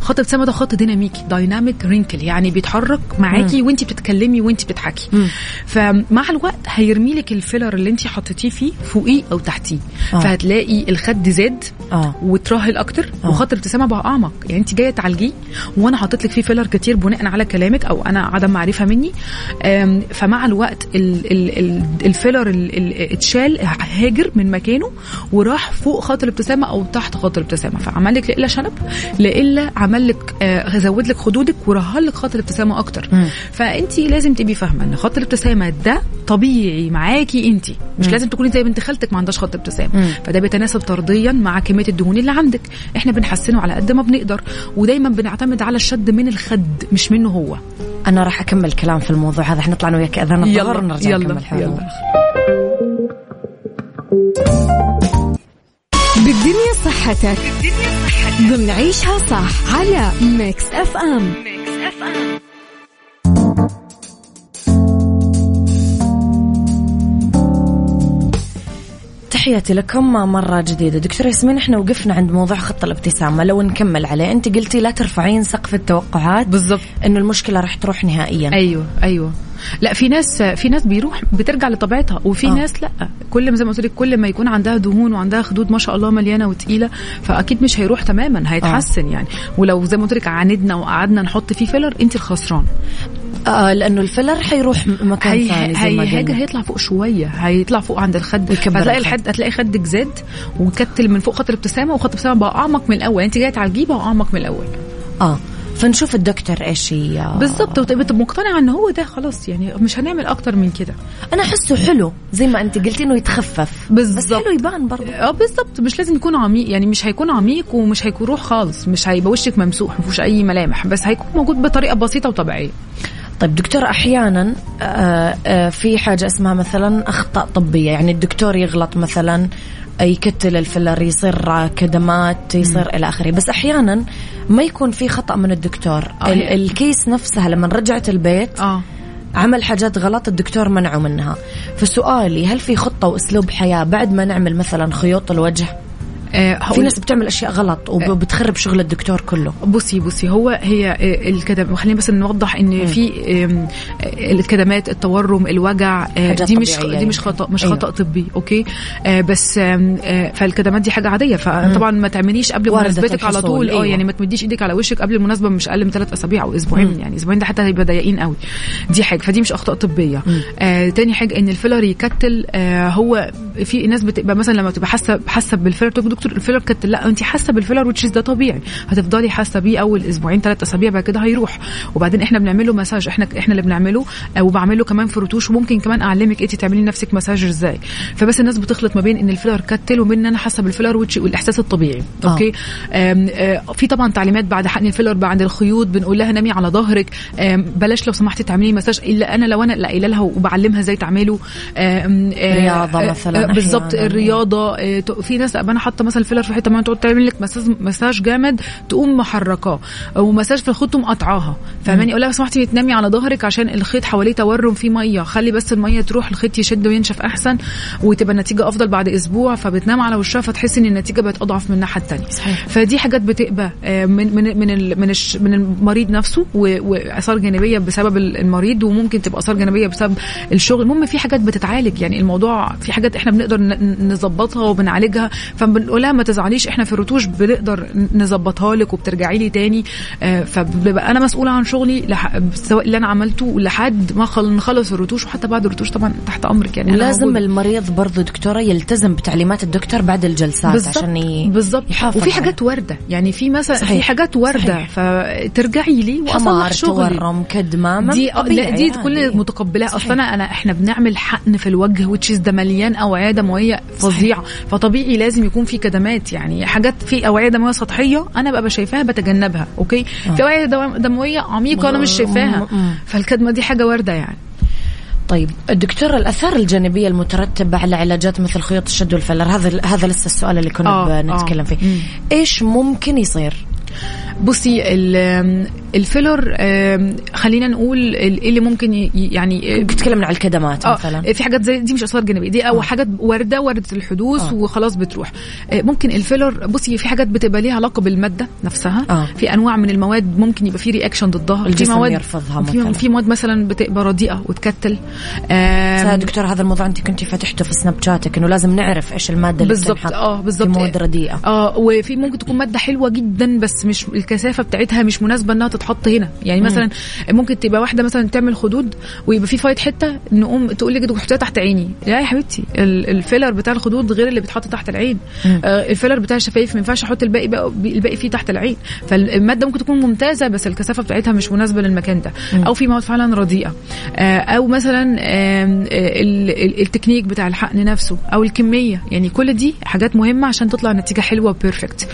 Speaker 4: خط الابتسامه ده خط ديناميكي dynamic wrinkle يعني بيتحرك معاكي وانت بتتكلمي وانت بتضحكي.
Speaker 1: مم.
Speaker 4: فمع الوقت هيرمي لك الفيلر اللي انت حطيتيه فيه فوقيه أو تحتيه.
Speaker 1: آه.
Speaker 4: فهتلاقي الخد زاد
Speaker 1: آه.
Speaker 4: وترهل أكتر
Speaker 1: آه.
Speaker 4: وخط الابتسامة بقى أعمق. يعني انت جاية تعالجيه وأنا حاطط لك فيه فيلر كتير بناء على كلامك أو أنا عدم معرفة مني. فمع الوقت ال ال ال الفيلر ال- ال- اتشال هاجر من مكانه وراح فوق خط الابتسامة أو تحت خط الابتسامة فعمل لك لا الا شنب لا إلا عمل لك آه، زود لك خدودك ورهل لك خط الابتسامة
Speaker 1: أكتر.
Speaker 4: فانت لازم تبقي فاهمة إن خط الابتسامة ده طبيعي معاكي انت مش. لازم تكوني زي بنت خالتك ما عندهاش خط
Speaker 1: ابتسامة.
Speaker 4: فده بيتناسب طرديا مع كمية الدهون اللي عندك إحنا بنحسنه على قد ما بنقدر ودايما بنعتمد على الشد من الخد مش منه هو
Speaker 1: أنا راح أكمل كلام في الموضوع هذا. حنطلع أنا وياك أذان الظهر ونرجع
Speaker 4: يلا
Speaker 1: نكمل حوارنا.
Speaker 4: يلا.
Speaker 2: بالدنيا صحتك. ضمن عيشها صح على Mix F M.
Speaker 1: تحياتي لكم مرة جديدة. دكتور ياسمين إحنا وقفنا عند موضوع خط الابتسامة. لو نكمل عليه أنت قلتي لا ترفعين سقف التوقعات.
Speaker 4: بالظبط
Speaker 1: إنه المشكلة راح تروح نهائيا.
Speaker 4: أيوه أيوه. لا في ناس في ناس بيروح بترجع لطبيعتها. وفي.
Speaker 1: آه.
Speaker 4: ناس لا. كل ما زي ما قلت لك كل ما يكون عندها دهون وعندها خدود ما شاء الله مليانة وتقيلة فأكيد مش هيروح تماما هيتحسن آه. يعني. ولو زي ما قلت لك عاندنا وقعدنا نحط فيه فيلر أنت الخسران.
Speaker 1: آه لأنه الفيلر حيروح مكان
Speaker 4: هي
Speaker 1: ثاني
Speaker 4: هي. حاجة هيطلع فوق شوية. هيطلع فوق عند الخد. هتلاقي. الحد هتلاقي خدك زاد وكتل من فوق خط الابتسامه وخط الابتسامه بقى أعمق من الأول. أنت جاية تعالجيه بقى أعمق من الأول.
Speaker 1: آه فنشوف الدكتور إيش ي-
Speaker 4: بالظبط وتبقى مقتنعه ان هو ده خلاص يعني مش هنعمل أكتر من كده.
Speaker 1: أنا أحسه حلو زي ما أنت قلتي إنه يتخفف. بس
Speaker 4: بالظبط.
Speaker 1: حلو يبان برضه.
Speaker 4: آه بالظبط مش لازم يكون عميق يعني مش هيكون عميق ومش هيكون روح خالص. مش هيبقى وشك ممسوح ما فيهوش أي ملامح. بس هيكون موجود بطريقة بسيطة وطبيعية.
Speaker 1: طيب دكتور أحيانا آه، آه، في حاجة اسمها مثلا أخطاء طبية يعني الدكتور يغلط مثلا يكتل الفلر يصير كدمات يصير إلى آخره. بس أحيانا ما يكون في خطأ من الدكتور.
Speaker 4: آه.
Speaker 1: ال- الكيس نفسها لما رجعت البيت
Speaker 4: آه.
Speaker 1: عمل حاجات غلط الدكتور منعه منها. فسؤالي هل في خطة وأسلوب حياة بعد ما نعمل مثلا خيوط الوجه؟
Speaker 4: آه،
Speaker 1: في
Speaker 4: هقول-
Speaker 1: ناس بتعمل أشياء غلط وبتخرب شغل الدكتور كله.
Speaker 4: بصي بصي هو هي آه، الكدم خلينا بس نوضح إن في آه، الكدمات التورم الوجع آه، دي مش
Speaker 1: طبيعية
Speaker 4: دي مش
Speaker 1: يعني.
Speaker 4: خطأ مش
Speaker 1: أيوة.
Speaker 4: خطأ طبي أوكي؟ آه، بس آه، فالكدمات دي حاجة عادية. فطبعا ما تعمليش قبل مناسبتك على طول. آه
Speaker 1: أيوة.
Speaker 4: يعني ما تمديش إيدك على وشك قبل المناسبة مش أقل من ثلاث أسابيع أو أسبوعين. يعني أسبوعين ده حتى هيبقى ضيقين قوي. دي حاجة. فدي مش أخطاء طبية. آه تاني حاجة إن الفيلر يكتل. آه هو في ناس بتبقى مثلا لما تبقى حاسة حاسة بالفيلر تقول دكتور الفيلر كتل لا انت حاسة بالفيلر which is ده طبيعي. هتفضلي حاسة بيه أول أسبوعين ثلاث أسابيع بعد كده هيروح. وبعدين إحنا بنعمل له مساج إحنا إحنا اللي بنعمله آه وبعمله كمان في رتوش وممكن كمان أعلمك انت تعملي لنفسك مساج إزاي. فبس الناس بتخلط ما بين إن الفيلر كتل وبين إن أنا حاسة بالفيلر والإحساس الطبيعي.
Speaker 1: آه.
Speaker 4: أوكي؟ آم، آه في طبعا تعليمات بعد حقن الفيلر بعد الخيوط. بنقول لها نامي على ظهرك. بلاش لو سمحتي تعملي مساج إلا أنا لو أنا لا قايله لها وبعلمها إزاي تعمله. آه،
Speaker 1: رياضة
Speaker 4: آه،
Speaker 1: مثلاً
Speaker 4: بالظبط
Speaker 1: أحياناً.
Speaker 4: الرياضة في ناس أنا حاطة مثلا الفيلر في حتة ما تقعد تعمل لك مساج مساج جامد تقوم محركاه. ومساج في الخيط تقوم قطعاها. فاهماني؟ أقول لها لو سمحتي تنامي على ظهرك عشان الخيط حواليه تورم فيه مية. خلي بس المية تروح الخيط يشد وينشف أحسن وتبقى النتيجة أفضل بعد أسبوع. فبتنام على وشها فتحسي إن النتيجة بقت أضعف من الناحية
Speaker 1: الثانية.
Speaker 4: فدي حاجات بتبقى آه، من من من ال- من, الش من المريض نفسه واثار جانبية بسبب ال- المريض وممكن تبقى آثار جانبية بسبب الشغل. المهم في حاجات بتتعالج. يعني الموضوع في حاجات إحنا بنقدر نظبطها وبنعالجها. فبنقول لها ما تزعليش إحنا في الرتوش بنقدر نظبطها لك وبترجعي لي تاني آه، فببقى أنا مسؤولة عن شغلي. سواء اللي أنا عملته لحد ما خل... نخلص الرتوش وحتى بعد الرتوش طبعا تحت أمرك يعني موجودة.
Speaker 1: المريض برضو دكتورة يلتزم بتعليمات الدكتور بعد الجلسات
Speaker 4: بالظبط
Speaker 1: عشان ي...
Speaker 4: بالظبط
Speaker 1: يحافظ
Speaker 4: وفي. حاجات ورده يعني في مثلا. في حاجات ورده
Speaker 1: صحيح.
Speaker 4: فترجعي لي
Speaker 1: وأصلح
Speaker 4: شغلي
Speaker 1: تورم كدمة ما
Speaker 4: دي آه، لا
Speaker 1: طبيعي
Speaker 4: دي
Speaker 1: عادي.
Speaker 4: كل متقبلاه. أصلا أنا إحنا بنعمل حقن في الوجه والتشيكس ده مليان أوعية دموية فظيعة فطبيعي لازم يكون في كدمات يعني حاجات في أوعية دموية سطحية أنا ببقى شايفاها بتجنبها أوكي؟ في أوعية دموية عميقة أنا مش شايفاها.
Speaker 1: م- م.
Speaker 4: فالكدمة دي حاجة واردة يعني.
Speaker 1: طيب الدكتور الأثار الجانبية المترتبة على علاجات مثل خيوط الشد والفيلر هذا هذا لسه السؤال اللي كنا
Speaker 4: آه،
Speaker 1: بنتكلم
Speaker 4: آه.
Speaker 1: فيه. إيش ممكن يصير؟
Speaker 4: بصي ال- الفيلر خلينا نقول إيه اللي ممكن يعني
Speaker 1: تكلمنا على الكدمات مثلا
Speaker 4: آه في حاجات زي دي مش اثار جانبية دي أو
Speaker 1: آه.
Speaker 4: حاجات وارده وارده الحدوث
Speaker 1: آه.
Speaker 4: وخلاص بتروح آه، ممكن الفيلر بصي في حاجات بتبقى ليها علاقة بالمادة نفسها
Speaker 1: آه.
Speaker 4: في أنواع من المواد ممكن يبقى في reaction ضدها
Speaker 1: الجسم
Speaker 4: في مواد
Speaker 1: يرفضها
Speaker 4: في,
Speaker 1: مثلاً.
Speaker 4: في مواد مثلا بتبقى رديئة وتكتل
Speaker 1: دكتور هذا الموضوع أنت كنتي فتحته في سناب شاتك إنه لازم نعرف إيش المادة اللي
Speaker 4: بالظبط آه بالظبط
Speaker 1: مواد رديئة
Speaker 4: آه وفي ممكن تكون مادة حلوة جدا بس مش الكثافة بتاعتها مش مناسبة إنها تتحط هنا. يعني مثلا ممكن تبقى واحدة مثلا تعمل خدود ويبقى في فايض حتة نقوم تقول لي كده حطيها تحت عيني. لا يا حبيبتي ال- الفيلر بتاع الخدود غير اللي بيتحط تحت العين. آه الفيلر بتاع الشفايف ما ينفعش أحط الباقي بقى الباقي فيه تحت العين. فالمادة ممكن تكون ممتازة بس الكثافة بتاعتها مش مناسبة للمكان ده. أو في مواد فعلا رديئة. آه أو مثلا آه، ال- ال- التكنيك بتاع الحقن نفسه أو الكمية. يعني كل دي حاجات مهمة عشان تطلع نتيجة حلوة perfect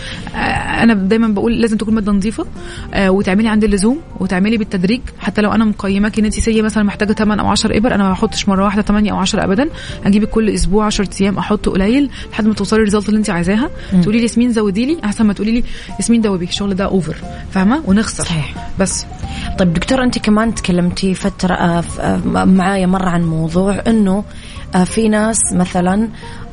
Speaker 4: أنا دايما بقول لازم تكون مادة نظيفة آه، وتعملي عند اللزوم وتعملي بالتدريج. حتى لو أنا مقيماك إن انت say مثلا محتاجة 8 أو 10 إبر أنا ما بحطش مرة واحدة 8 أو 10 ابدا. اجيبك كل أسبوع 10 أيام أحط قليل لحد ما توصلي ال result اللي انت عايزاها. تقولي لي ياسمين زودي لي أحسن ما تقولي لي ياسمين دوبي الشغل ده over فاهمة؟ ونخسر.
Speaker 1: صحيح.
Speaker 4: بس.
Speaker 1: طيب دكتور أنت كمان تكلمتي فترة آه، آه، معايا مرة عن موضوع إنه آه، في ناس مثلا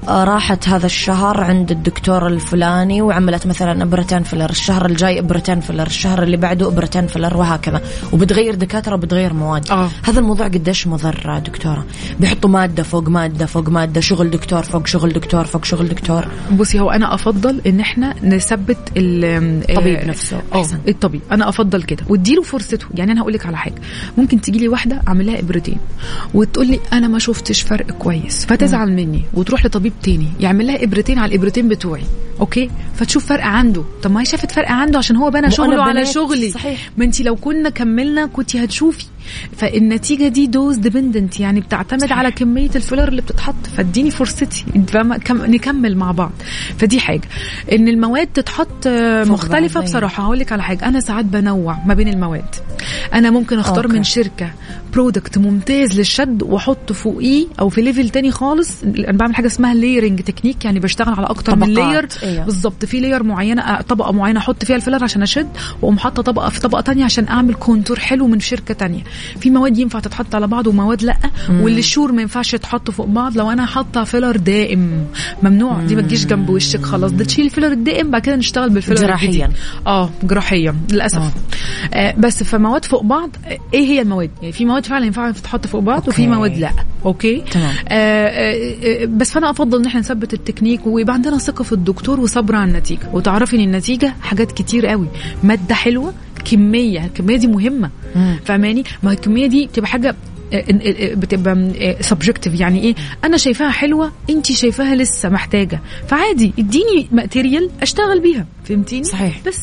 Speaker 1: راحت هذا الشهر عند الدكتور الفلاني وعملت مثلا أبرتين فيلر الشهر الجاي أبرتين فيلر الشهر اللي بعده أبرتين فيلر وهكذا. وبتغير دكاترة وبتغير مواد.
Speaker 4: آه.
Speaker 1: هذا الموضوع قديش مضر دكتورة؟ بيحطوا مادة فوق مادة فوق مادة شغل دكتور فوق شغل دكتور فوق شغل دكتور.
Speaker 4: بصي هو أنا أفضل إن إحنا نثبت ال-
Speaker 1: الطبيب نفسه أحسن.
Speaker 4: الطبيب. أنا أفضل كده. واديله فرصته يعني أنا هقول لك على حاجة. ممكن تيجي لي واحدة أعمل لها ابرتين وتقول لي أنا ما شفتش فرق كويس فتزعل مني وتروح لطبيب تاني يعمل لها ابرتين على الابرتين بتوعي أوكي؟ فتشوف فرق عنده. طب ما هي شافت فرق عنده عشان هو بنى شغله على. شغلي.
Speaker 1: صحيح.
Speaker 4: ما انت لو كنا كملنا كنت هتشوفي. فالنتيجه دي dose dependent يعني بتعتمد صحيح. على كمية الفيلر اللي بتتحط فاديني فرصتي. نكمل مع بعض. فدي حاجة. إن المواد تتحط مختلفة بصراحة هقول لك على حاجة. أنا ساعات بنوع ما بين المواد. أنا ممكن أختار أوكي. من شركة product ممتاز للشد واحط فوقيه أو في level تاني خالص. أنا بعمل حاجة اسمها layering technique يعني بشتغل على أكتر من layer أيوه. بالظبط. في layer معينة طبقة معينة أحط فيها الفيلر عشان أشد وأقوم حاطة طبقة في طبقة تانية عشان أعمل contour حلو من شركة تانية. في مواد ينفع تتحط على بعض ومواد لأ. واللي sure ما ينفعش يتحطوا فوق بعض. لو أنا حاطة فيلر دائم ممنوع مم. دي ما تجيش جنب وشك خلاص. ده تشيل الفيلر الدائم بعد كده نشتغل بالفيلر
Speaker 1: جراحيا.
Speaker 4: آه جراحيا للأسف. آه. آه بس فمواد فوق بعض إيه هي المواد؟ يعني في مواد فعلا ينفع تتحط فوق بعض أوكي. وفي مواد لأ. أوكي؟
Speaker 1: تمام.
Speaker 4: آه آه, آه، بس فأنا أفضل إن إحنا نثبت التكنيك ويبقى عندنا ثقة في الدكتور وصبر على النتيجة. وتعرفي إن النتيجة حاجات كتير قوي. مادة حلوة كمية الكمية دي مهمة. فاهماني؟ ما الكمية دي بتبقى حاجة آه، آه، بتبقى subjective يعني إيه؟ أنا شايفاها حلوة انت شايفاها لسه محتاجة. فعادي إديني material أشتغل بيها. فهمتيني؟
Speaker 1: صحيح.
Speaker 4: بس.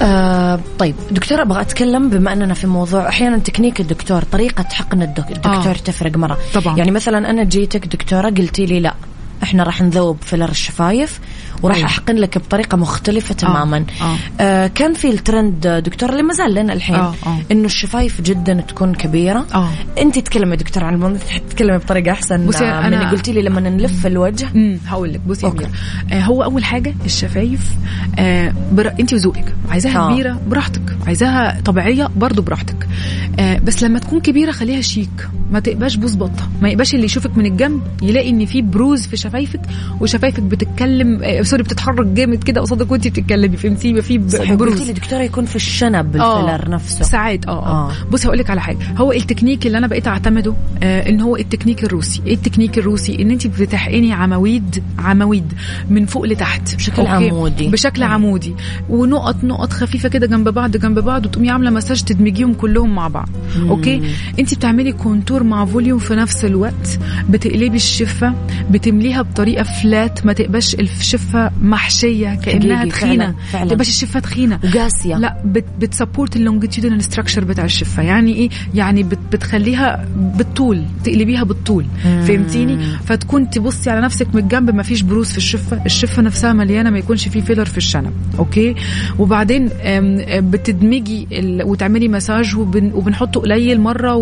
Speaker 1: آه طيب دكتور أبغى أتكلم بما أننا في موضوع أحيانا تكنيك الدكتور طريقة حقن الدكتور آه. تفرق مرة.
Speaker 4: طبعا.
Speaker 1: يعني مثلا أنا جيتك دكتورة قلتي لي لا إحنا راح نذوب فيلر الشفايف. وراح أيوه. أحقن لك بطريقة مختلفة آه، تماما
Speaker 4: آه.
Speaker 1: آه كان في الترند دكتور اللي ما زال لنا الحين
Speaker 4: آه. آه.
Speaker 1: إنه الشفايف جدا تكون كبيرة
Speaker 4: آه.
Speaker 1: أنت تكلمي دكتور عن الموضوع تتكلمي بطريقة أحسن بصي آه من قلتي لي لما نلف الوجه
Speaker 4: هقول لك بصي آه هو أول حاجة الشفايف آه بر... أنت وذوقك عايزاها آه. كبيرة براحتك عايزاها طبيعية برضو براحتك آه بس لما تكون كبيرة خليها شيك ما تبقاش بوز بطة ما يبقاش اللي يشوفك من الجنب يلاقي إن في بروز في شفايفك وشفايفك بتتكلم آه sorry بتتحرك جامد كده قصادك وانت بتتكلمي فهمتي؟ يبقى في
Speaker 1: بروز دكتوره يكون في الشنب الفيلر نفسه.
Speaker 4: ساعات آه آه, آه. بصي هقول لك على حاجة. هو التكنيك اللي أنا بقيت أعتمده آه إن هو التكنيك الروسي. إيه التكنيك الروسي؟ إن انت بتحقني عواميد عواميد من فوق لتحت.
Speaker 1: بشكل أوكي. عمودي.
Speaker 4: بشكل مم. عمودي. ونقط نقط خفيفة كده جنب بعض جنب بعض وتقومي عاملة مساج تدمجيهم كلهم مع بعض. مم. أوكي؟ انت بتعملي contour مع volume في نفس الوقت بتقلبي الشفة بتمليها بطريقة flat ما تبقاش الشفة محشية كأنها تخينة. ما تبقاش الشفة تخينة.
Speaker 1: وقاسية.
Speaker 4: لا بت بت support ال longitudinal structure بتاع الشفة. يعني إيه؟ يعني بت بتخليها بالطول تقلبيها بالطول. فهمتيني؟ فتكون تبصي على نفسك من الجنب ما فيش بروز في الشفة. الشفة نفسها مليانة ما يكونش فيه فيلر في الشنب. أوكي؟ وبعدين بتدمجي وتعملي مساج وبن وبنحطه قليل مرة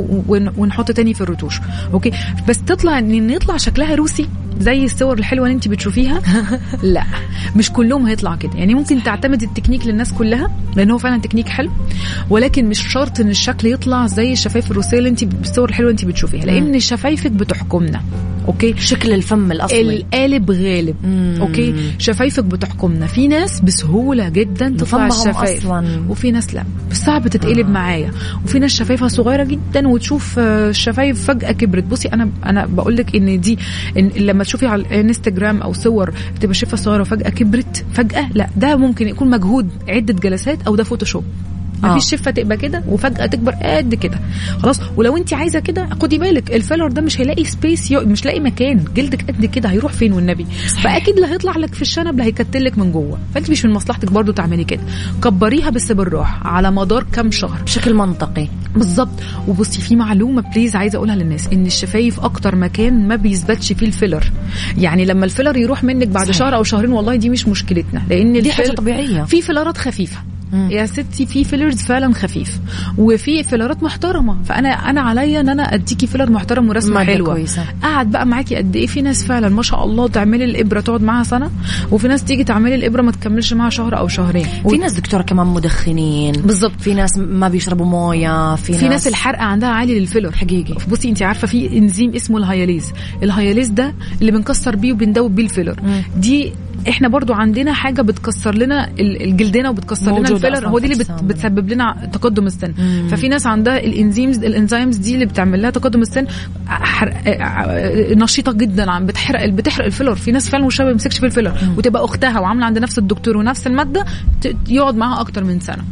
Speaker 4: ونحط تاني في ال retouch. أوكي؟ بس تطلع إن يطلع شكلها روسي زي الصور الحلوة اللي أنت بتشوفيها. لا. مش كلهم هيطلع كده. يعني ممكن تعتمد التكنيك للناس كلها لأن هو فعلا تكنيك حلو ولكن مش شرط إن الشكل يطلع زي الشفايف الروسية اللي أنت بالصور الحلوة أنت بتشوفيها لأن شفايفك بتحكمنا. okay؟
Speaker 1: شكل الفم الأصلي.
Speaker 4: القالب غالب. مم. okay؟ شفايفك بتحكمنا. في ناس بسهولة جدا تطلع الشفايف. أصلاً. وفي ناس لا. صعب تتقلب آه. معايا. وفي ناس شفايفها صغيرة جدا وتشوف الشفايف آه، فجأة كبرت. بصي أنا أنا بقول لك إن دي إن لما تشوفي على الإنستجرام أو صور بتبقى شفه صغيرة وفجأة كبرت فجأة لا. ده ممكن يكون مجهود عدة جلسات أو ده فوتوشوب. ما فيش آه. شفة تبقى كده وفجأة تكبر قد كده. خلاص ولو انت عايزة كده خدي بالك ال filler ده مش هيلاقي space يو... مش لاقي مكان. جلدك قد كده هيروح فين والنبي؟ صحيح. فاكيد لا هيطلع لك في الشنب لا هيكتلك من جوه. فأنت مش من مصلحتك برضو تعملي كده. كبريها بس بالراحة على مدار كام شهر.
Speaker 1: بشكل منطقي.
Speaker 4: بالظبط. وبصي في معلومة please عايزة أقولها للناس إن الشفايف أكتر مكان ما بيثبتش فيه ال filler. يعني لما ال filler يروح منك بعد صحيح. شهر أو شهرين والله دي مش مشكلتنا لأن
Speaker 1: دي حاجة طبيعية.
Speaker 4: في filler ات خفيفة. يا ستي في fillers فعلا خفيف وفي filler ات محترمة. فأنا أنا عليا إن أنا أديكي filler محترم ورسمة حلوة. كويسة. قعد بقى معاكي قد إيه؟ في ناس فعلا ما شاء الله تعملي الإبرة تقعد معاها سنة وفي ناس تيجي تعملي الإبرة ما تكملش معاها شهر أو شهرين.
Speaker 1: في ناس دكتورة كمان مدخنين.
Speaker 4: بالظبط
Speaker 1: في ناس ما بيشربوا موية
Speaker 4: في, في ناس, ناس الحرق عندها عالي لل filler.
Speaker 1: حقيقي.
Speaker 4: بصي انت عارفة في انزيم اسمه الهياليز. الهياليز ده اللي بنكسر بيه وبندوب بيه ال filler. مم. دي إحنا برضو عندنا حاجة بتكسر لنا الجلدنا وبتكسر لنا ال filler. هو دي اللي بتسبب لنا تقدم السن. مم. ففي ناس عندها ال enzymes ال enzymes دي اللي بتعمل لها تقدم السن. نشيطة جدا عم بتحرق بتحرق ال filler. في ناس فعلا مش ما بيمسكش في ال filler. وتبقى أختها وعاملة عند نفس الدكتور ونفس المادة يقعد معاها أكتر من سنة.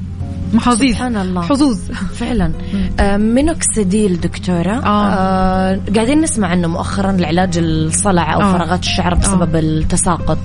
Speaker 4: محاظيظ
Speaker 1: سبحان الله.
Speaker 4: حظوظ.
Speaker 1: فعلا. آه مينوكسيديل دكتورة. آه. آه قاعدين نسمع عنه مؤخرا لعلاج الصلع أو آه. فراغات الشعر بسبب آه. التساقط.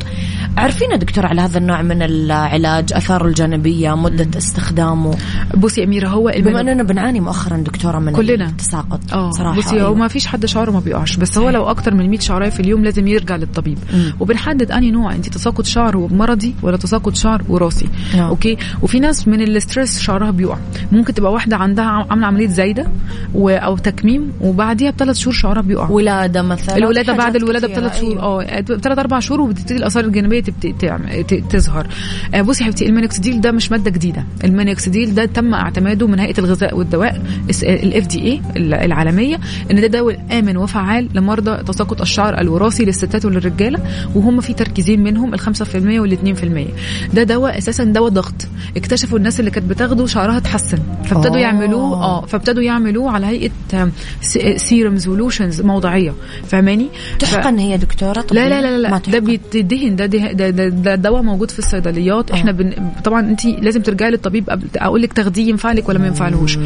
Speaker 1: عرفينا دكتور على هذا النوع من العلاج آثاره الجانبية مدة استخدامه؟
Speaker 4: بصي يا أميرة هو
Speaker 1: بما أننا بنعاني مؤخرا دكتورة من
Speaker 4: كلنا.
Speaker 1: التساقط
Speaker 4: آه
Speaker 1: صراحة.
Speaker 4: بصي
Speaker 1: أيوة.
Speaker 4: هو ما فيش حد شعره ما بيقعش بس هو لو أكتر من 100 شعرايه في اليوم لازم يرجع للطبيب.
Speaker 1: مم.
Speaker 4: وبنحدد أنهي نوع انت تساقط شعر مرضي ولا تساقط شعر وراثي؟
Speaker 1: نعم.
Speaker 4: okay؟ وفي ناس من ال stress شعرها بيقع. ممكن تبقى واحدة عندها عاملة عملية زايدة و... أو تكميم وبعديها بثلاث شهور شعرها بيقع.
Speaker 1: ولادة مثلا؟
Speaker 4: الولادة بعد
Speaker 1: الولادة
Speaker 4: بثلاث شهور
Speaker 1: أيوة.
Speaker 4: آه ثلاث أربع شهور وبتبتدي الأثار الجانبية تبتدي تعم- ت- تظهر. آه، بصي يا حبيبتي المينوكسيديل ده مش مادة جديدة. المينوكسيديل ده تم اعتماده من هيئة الغذاء والدواء ال FDA العالمية إن ده دواء آمن وفعال لمرضى تساقط الشعر الوراثي للستات وللرجالة وهم في تركيزين منهم ال 5% وال 2% ده دواء أساسا دواء ضغط. اكتشفوا الناس اللي كانت بتاخده شعرها اتحسن فابتدوا
Speaker 1: آه.
Speaker 4: يعملوه آه فابتدوا يعملوه على هيئة serum solutions موضعية. فاهماني؟ ف-
Speaker 1: تحقن هي دكتورة؟
Speaker 4: لا لا لا لا ده. بيتدهن ده ده, ده, ده, ده دواء موجود في الصيدليات. إحنا بن... طبعا انت لازم ترجعي للطبيب قبل أقول لك تاخديه ينفع لك ولا ما ينفعلهوش.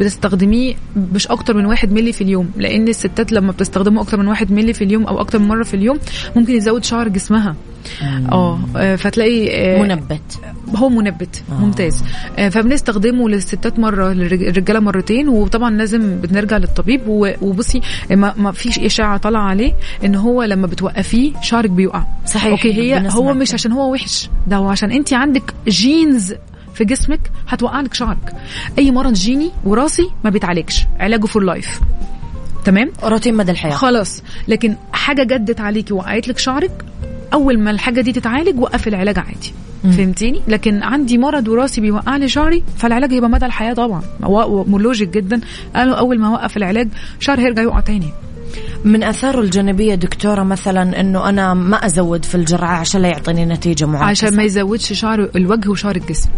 Speaker 4: بتستخدميه مش أكتر من واحد ملي في اليوم لأن الستات لما بتستخدمه أكتر من واحد ملي في اليوم أو أكتر من مرة في اليوم ممكن يزود شعر جسمها. آه آه، فتلاقي آه،
Speaker 1: منبت.
Speaker 4: هو منبت آه. ممتاز. آه، فبنستخدمه للستات مرة للرجاله مرتين وطبعا لازم بنرجع للطبيب. وبصي ما, ما فيش إشاعة طالعة عليه إن هو لما بتوقفيه شعرك بيقع.
Speaker 1: صحيح،
Speaker 4: okay هي هو مش. عشان هو وحش ده هو عشان انت عندك genes في جسمك هتوقع لك شعرك. أي مرض جيني وراثي ما بيتعالجش علاجه for life تمام؟
Speaker 1: روتين مدى الحياة.
Speaker 4: خلاص. لكن حاجة جدت عليكي وقعت لك شعرك أول ما الحاجة دي تتعالج وقف العلاج عادي. فهمتيني؟ لكن عندي مرض وراثي بيوقع لي شعري فالعلاج هيبقى مدى الحياة طبعا. logic جدا. قالوا أول ما اوقف العلاج شعري هيرجع يقع تاني.
Speaker 1: من آثاره الجانبية دكتورة مثلا إنه أنا ما أزود في الجرعة عشان لا يعطيني نتيجة معاكسة؟
Speaker 4: عشان ما يزودش شعر الوجه وشعر الجسم.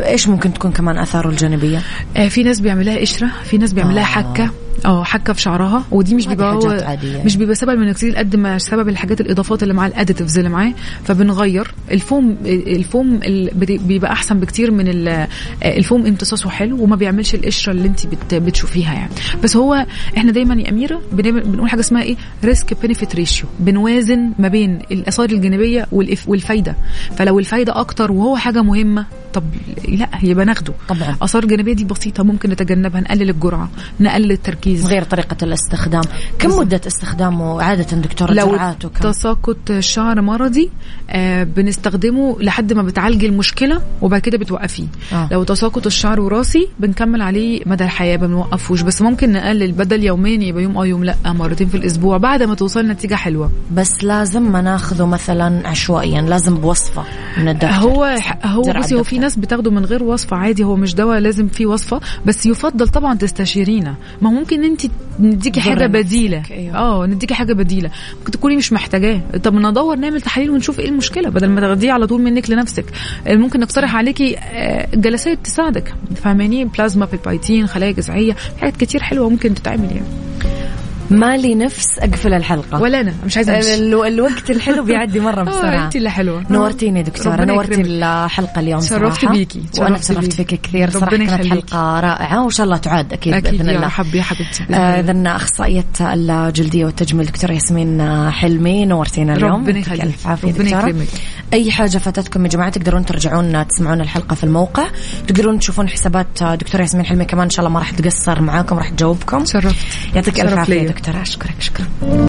Speaker 1: إيش ممكن تكون كمان آثاره الجانبية؟
Speaker 4: آه في ناس بيعمل لها قشره في ناس بيعمل لها
Speaker 1: آه.
Speaker 4: حكة. آه حكة في شعرها. ودي مش بيبقى هو
Speaker 1: عادية.
Speaker 4: مش بيبقى سبب المينوكسيد قد ما سبب الحاجات الاضافات اللي معاه ال additives اللي معاه فبنغير. ال foam ال foam بيبقى أحسن بكتير من ال- الفوم امتصاصه حلو وما بيعملش القشرة اللي انت بت بتشوفيها يعني. بس هو إحنا دايما يا أميرة بنقول حاجة اسمها إيه؟ risk benefit ratio بنوازن ما بين الأثار الجانبية والفايدة. فلو الفايدة أكتر وهو حاجة مهمة طب لا يبقى ناخده.
Speaker 1: طبعا.
Speaker 4: أثار جانبية دي بسيطة ممكن نتجنبها نقلل الجرعة نقلل التركيز.
Speaker 1: غير طريقة الاستخدام. كم. مدة استخدامه عادة دكتورة
Speaker 4: لو تساقط شعر مرضي آه بنستخدمه لحد ما بتعالجي المشكلة وبعد كده بتوقفيه.
Speaker 1: آه.
Speaker 4: لو تساقط الشعر وراثي بنكمل عليه مدى الحياة ما بنوقفوش. بس ممكن نقلل بدل يومين يبقى يوم آه يوم لأ مرتين في الأسبوع بعد ما توصل نتيجة حلوة.
Speaker 1: بس لازم ما ناخذه مثلا عشوائيا لازم بوصفة من الدكتور.
Speaker 4: هو هو بصي هو في. ناس بتاخده من غير وصفة عادي هو مش دواء لازم فيه وصفة. بس يفضل طبعا تستشيرينا. ما هو ممكن أنت نديكي
Speaker 1: حاجة
Speaker 4: بديلة.
Speaker 1: أيوة.
Speaker 4: آه نديكي حاجة بديلة. ممكن تكوني مش محتاجاه. طب ندور نعمل تحاليل ونشوف إيه المشكلة بدل ما تاخديه على طول منك لنفسك. آه، ممكن نقترح عليكي آه، جلسات تساعدك. فاهماني؟ بلازما بالبايتين خلايا جذعية حاجات كتير حلوة ممكن تتعمل يعني.
Speaker 1: مالي نفس أقفل الحلقة
Speaker 4: ولا أنا مش عايزة أمشي
Speaker 1: ال- الوقت الحلو بيعدي مرة
Speaker 4: آه
Speaker 1: بسرعة
Speaker 4: انت اللي حلوة
Speaker 1: نورتيني دكتورة
Speaker 4: ربنا
Speaker 1: نورتي. الحلقة اليوم
Speaker 4: شرفت بيكي،
Speaker 1: وأنا
Speaker 4: شرفت.
Speaker 1: فيك كثير
Speaker 4: ربنا
Speaker 1: كانت
Speaker 4: يخليكي.
Speaker 1: حلقة رائعة وإن شاء الله تعاد أكيد,
Speaker 4: أكيد
Speaker 1: بإذن
Speaker 4: يا
Speaker 1: الله
Speaker 4: حبي يا حبيبتي بإذن
Speaker 1: آه، أخصائية الجلدية والتجميل دكتورة ياسمين آه، حلمي نورتينا اليوم
Speaker 4: ربنا يخليك.
Speaker 1: دكتورة
Speaker 4: يكرمك.
Speaker 1: أي حاجة فاتتكم يا جماعة تقدرون ترجعون تسمعون الحلقة في الموقع تقدرون تشوفون حسابات آه، دكتورة ياسمين حلمي كمان إن شاء الله ما راح تقصر معاكم راح تجاوبكم
Speaker 4: شرفت
Speaker 1: يعطيك عافية
Speaker 4: ليا.
Speaker 1: دكتورة أشكرك شكرا